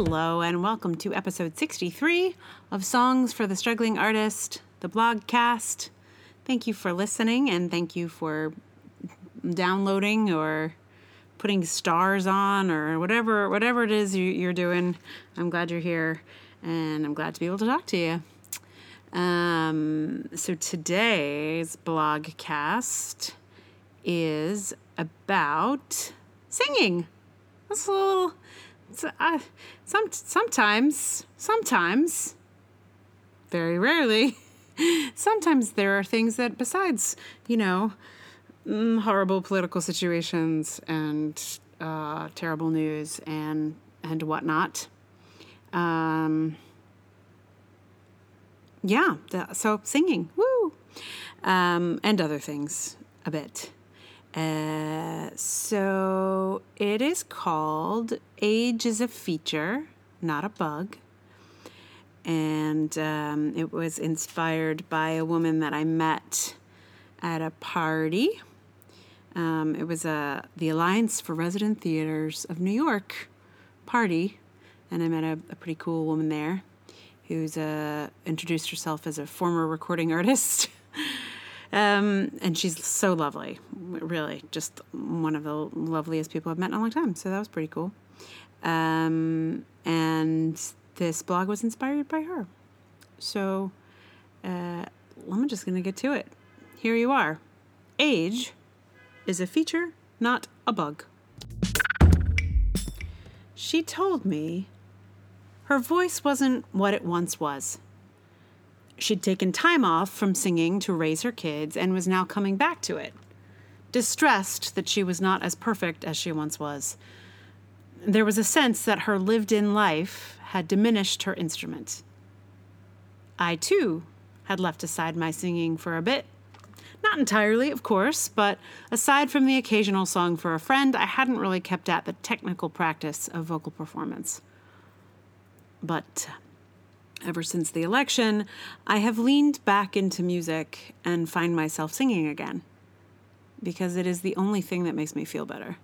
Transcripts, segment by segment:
Hello, and welcome to episode 63 of Songs for the Struggling Artist, the blogcast. Thank you for listening, and thank you for downloading or putting stars on or whatever whatever it is you, are doing. I'm glad you're here, and I'm glad to be able to talk to you. Um, so today's blogcast is about singing. That's a little. Some sometimes, sometimes, very rarely, sometimes there are things that besides, you know, mm, horrible political situations and uh, terrible news and and whatnot. Um, yeah, so singing, woo, um, and other things a bit. Uh, so it is called Age is a Feature, Not a Bug. And um, it was inspired by a woman that I met at a party. Um, it was a the Alliance for Resident Theaters of New York party, and I met a, a pretty cool woman there who's uh, introduced herself as a former recording artist. Um, and she's so lovely, really, just one of the loveliest people I've met in a long time. So that was pretty cool. Um, and this blog was inspired by her. So uh, I'm just going to get to it. Here you are. Age is a feature, not a bug. She told me her voice wasn't what it once was. She'd taken time off from singing to raise her kids and was now coming back to it, distressed that she was not as perfect as she once was. There was a sense that her lived in life had diminished her instrument. I, too, had left aside my singing for a bit. Not entirely, of course, but aside from the occasional song for a friend, I hadn't really kept at the technical practice of vocal performance. But ever since the election, I have leaned back into music and find myself singing again because it is the only thing that makes me feel better.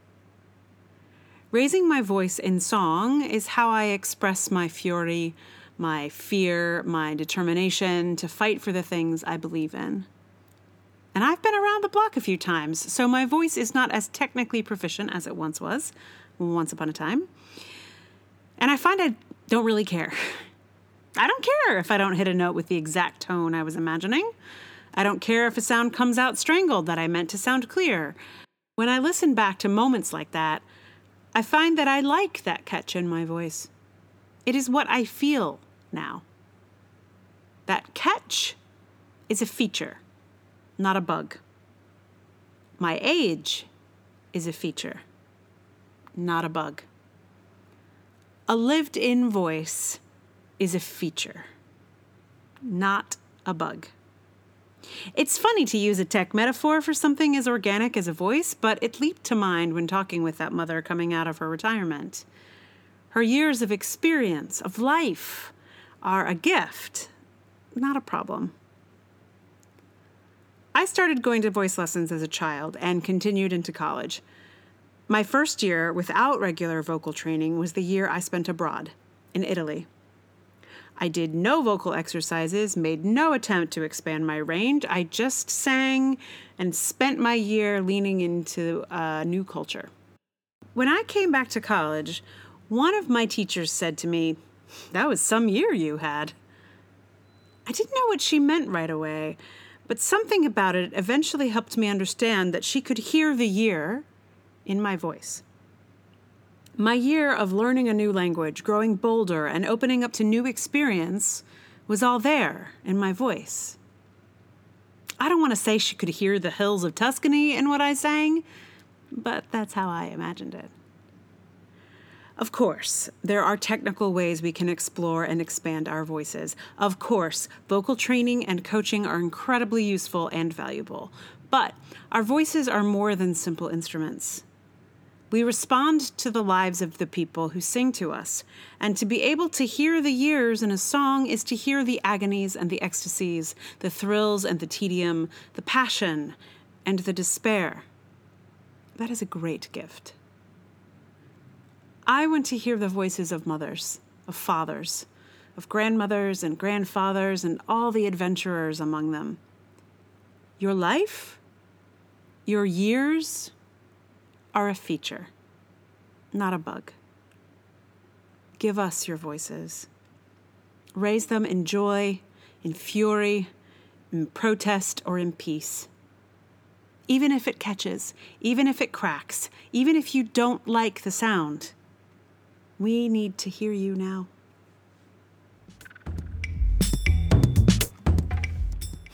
Raising my voice in song is how I express my fury, my fear, my determination to fight for the things I believe in. And I've been around the block a few times, so my voice is not as technically proficient as it once was, once upon a time. And I find I don't really care. I don't care if I don't hit a note with the exact tone I was imagining. I don't care if a sound comes out strangled that I meant to sound clear. When I listen back to moments like that, I find that I like that catch in my voice. It is what I feel now. That catch is a feature, not a bug. My age is a feature, not a bug. A lived in voice is a feature, not a bug. It's funny to use a tech metaphor for something as organic as a voice, but it leaped to mind when talking with that mother coming out of her retirement. Her years of experience, of life, are a gift, not a problem. I started going to voice lessons as a child and continued into college. My first year without regular vocal training was the year I spent abroad, in Italy. I did no vocal exercises, made no attempt to expand my range. I just sang and spent my year leaning into a new culture. When I came back to college, one of my teachers said to me, That was some year you had. I didn't know what she meant right away, but something about it eventually helped me understand that she could hear the year in my voice. My year of learning a new language, growing bolder, and opening up to new experience was all there in my voice. I don't want to say she could hear the hills of Tuscany in what I sang, but that's how I imagined it. Of course, there are technical ways we can explore and expand our voices. Of course, vocal training and coaching are incredibly useful and valuable. But our voices are more than simple instruments. We respond to the lives of the people who sing to us, and to be able to hear the years in a song is to hear the agonies and the ecstasies, the thrills and the tedium, the passion and the despair. That is a great gift. I want to hear the voices of mothers, of fathers, of grandmothers and grandfathers, and all the adventurers among them. Your life, your years are a feature, not a bug. Give us your voices. Raise them in joy, in fury, in protest, or in peace. Even if it catches, even if it cracks, even if you don't like the sound, we need to hear you now.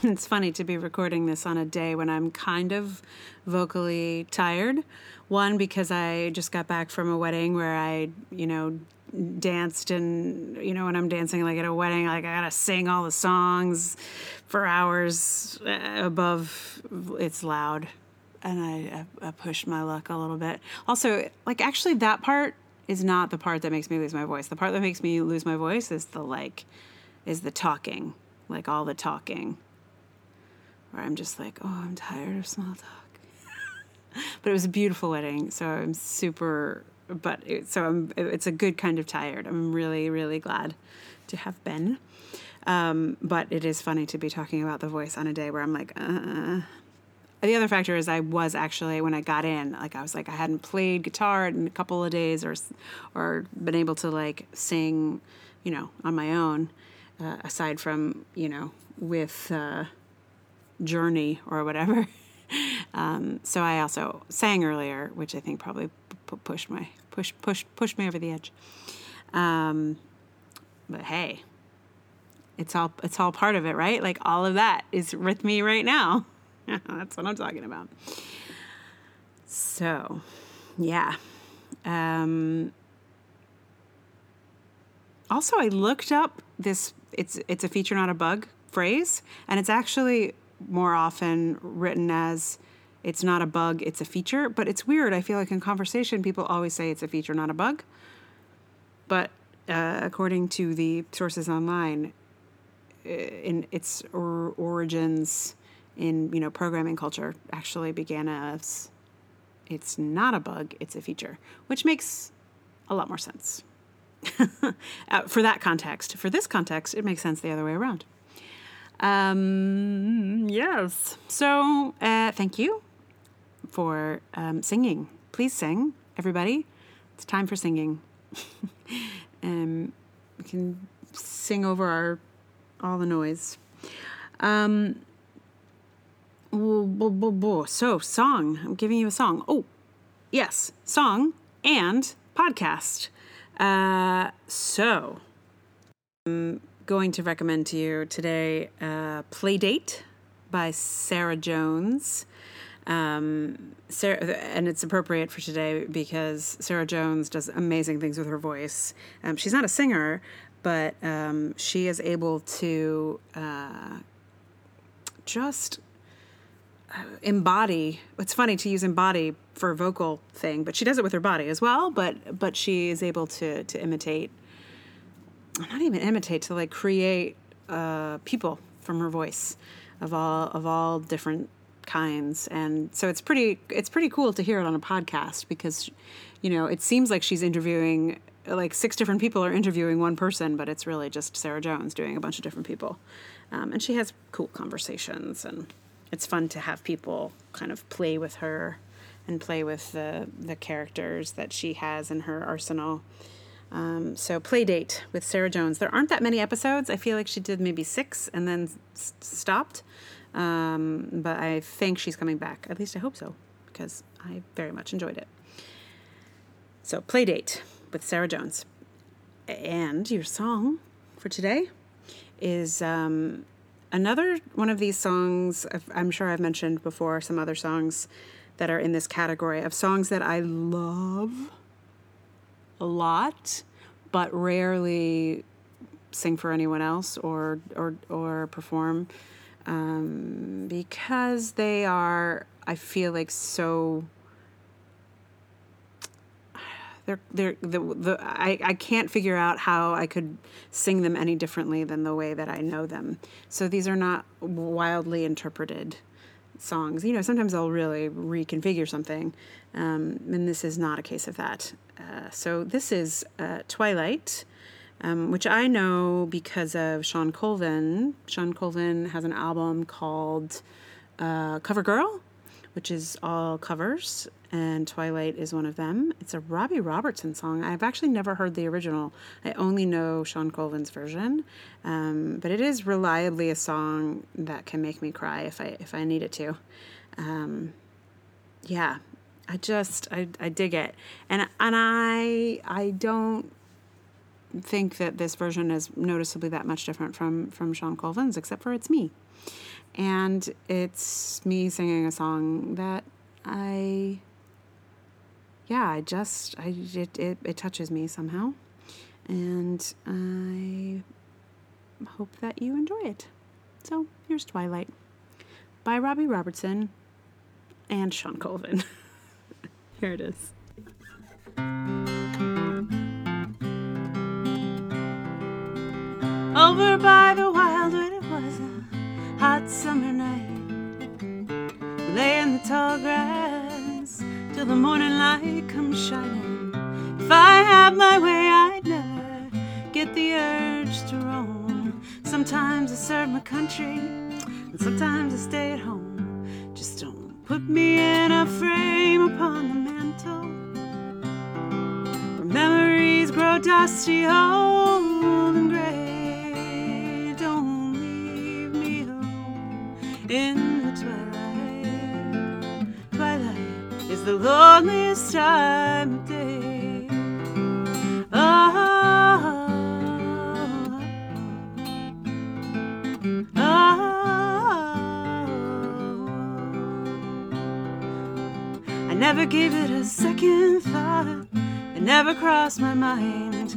It's funny to be recording this on a day when I'm kind of vocally tired. One, because I just got back from a wedding where I, you know, danced and, you know, when I'm dancing like at a wedding, like I gotta sing all the songs for hours uh, above, it's loud. And I, I, I pushed my luck a little bit. Also, like, actually, that part is not the part that makes me lose my voice. The part that makes me lose my voice is the, like, is the talking, like all the talking where I'm just like, oh, I'm tired of small talk. but it was a beautiful wedding, so I'm super. But it, so I'm. It's a good kind of tired. I'm really, really glad to have been. Um, but it is funny to be talking about the voice on a day where I'm like, uh. The other factor is I was actually when I got in, like I was like I hadn't played guitar in a couple of days or or been able to like sing, you know, on my own, uh, aside from you know with. Uh, journey or whatever. um, so I also sang earlier, which I think probably p- pushed my push push pushed me over the edge. Um, but hey, it's all it's all part of it, right? Like all of that is with me right now. That's what I'm talking about. So, yeah. Um, also, I looked up this. It's it's a feature, not a bug phrase, and it's actually more often written as it's not a bug, it's a feature. But it's weird. I feel like in conversation, people always say it's a feature, not a bug. But uh, according to the sources online, in its or- origins in you know programming culture actually began as it's not a bug, it's a feature, which makes a lot more sense. uh, for that context. For this context, it makes sense the other way around. Um, yes. So, uh, thank you for um, singing. Please sing, everybody. It's time for singing. um, we can sing over our all the noise. Um, so, song. I'm giving you a song. Oh, yes, song and podcast. Uh, so, um, going to recommend to you today uh, Playdate by Sarah Jones. Um, Sarah, and it's appropriate for today because Sarah Jones does amazing things with her voice. Um, she's not a singer, but um, she is able to uh, just uh, embody. It's funny to use embody for a vocal thing, but she does it with her body as well. But but she is able to to imitate not even imitate to like create uh, people from her voice of all of all different kinds. And so it's pretty it's pretty cool to hear it on a podcast because you know it seems like she's interviewing like six different people are interviewing one person but it's really just sarah jones doing a bunch of different people. Um, and she has cool conversations and it's fun to have people kind of play with her and play with the the characters that she has in her arsenal um, so, Playdate with Sarah Jones. There aren't that many episodes. I feel like she did maybe six and then s- stopped. Um, but I think she's coming back. At least I hope so, because I very much enjoyed it. So, Playdate with Sarah Jones. And your song for today is um, another one of these songs. I'm sure I've mentioned before some other songs that are in this category of songs that I love a lot, but rarely sing for anyone else or or or perform um, because they are. I feel like so. They're, they're, the, the, I, I can't figure out how I could sing them any differently than the way that I know them. So these are not wildly interpreted songs. You know, sometimes I'll really reconfigure something, um, and this is not a case of that. Uh, so this is uh, Twilight um, which I know because of Shawn Colvin. Shawn Colvin has an album called uh, Cover Girl, which is all covers, and Twilight is one of them. It's a Robbie Robertson song. I've actually never heard the original. I only know Shawn Colvin's version, um, but it is reliably a song that can make me cry if I if I need it to. Um, yeah, I just I, I dig it, and and I I don't think that this version is noticeably that much different from from Shawn Colvin's, except for it's me, and it's me singing a song that I yeah, I just I it, it, it touches me somehow. And I hope that you enjoy it. So here's Twilight by Robbie Robertson and Shawn Colvin. Here it is. Over by the hot summer night. Lay in the tall grass till the morning light comes shining. If I had my way, I'd never get the urge to roam. Sometimes I serve my country, and sometimes I stay at home. Just don't put me in a frame upon the mantle. Where memories grow dusty, old time of day. Oh, oh, ah. I never gave it a second thought. It never crossed my mind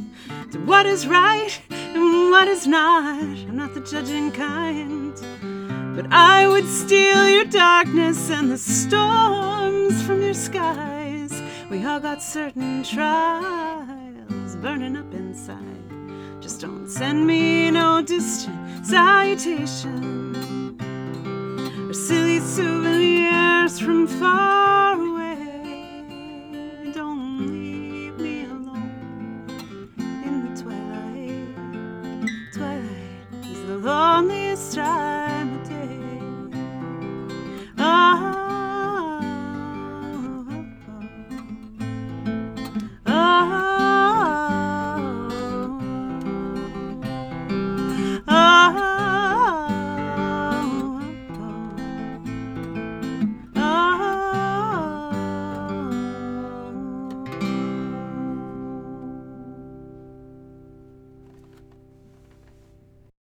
to what is right and what is not. I'm not the judging kind. But I would steal your darkness and the storms from your skies. We all got certain trials burning up inside. Just don't send me no distant salutation or silly souvenirs from far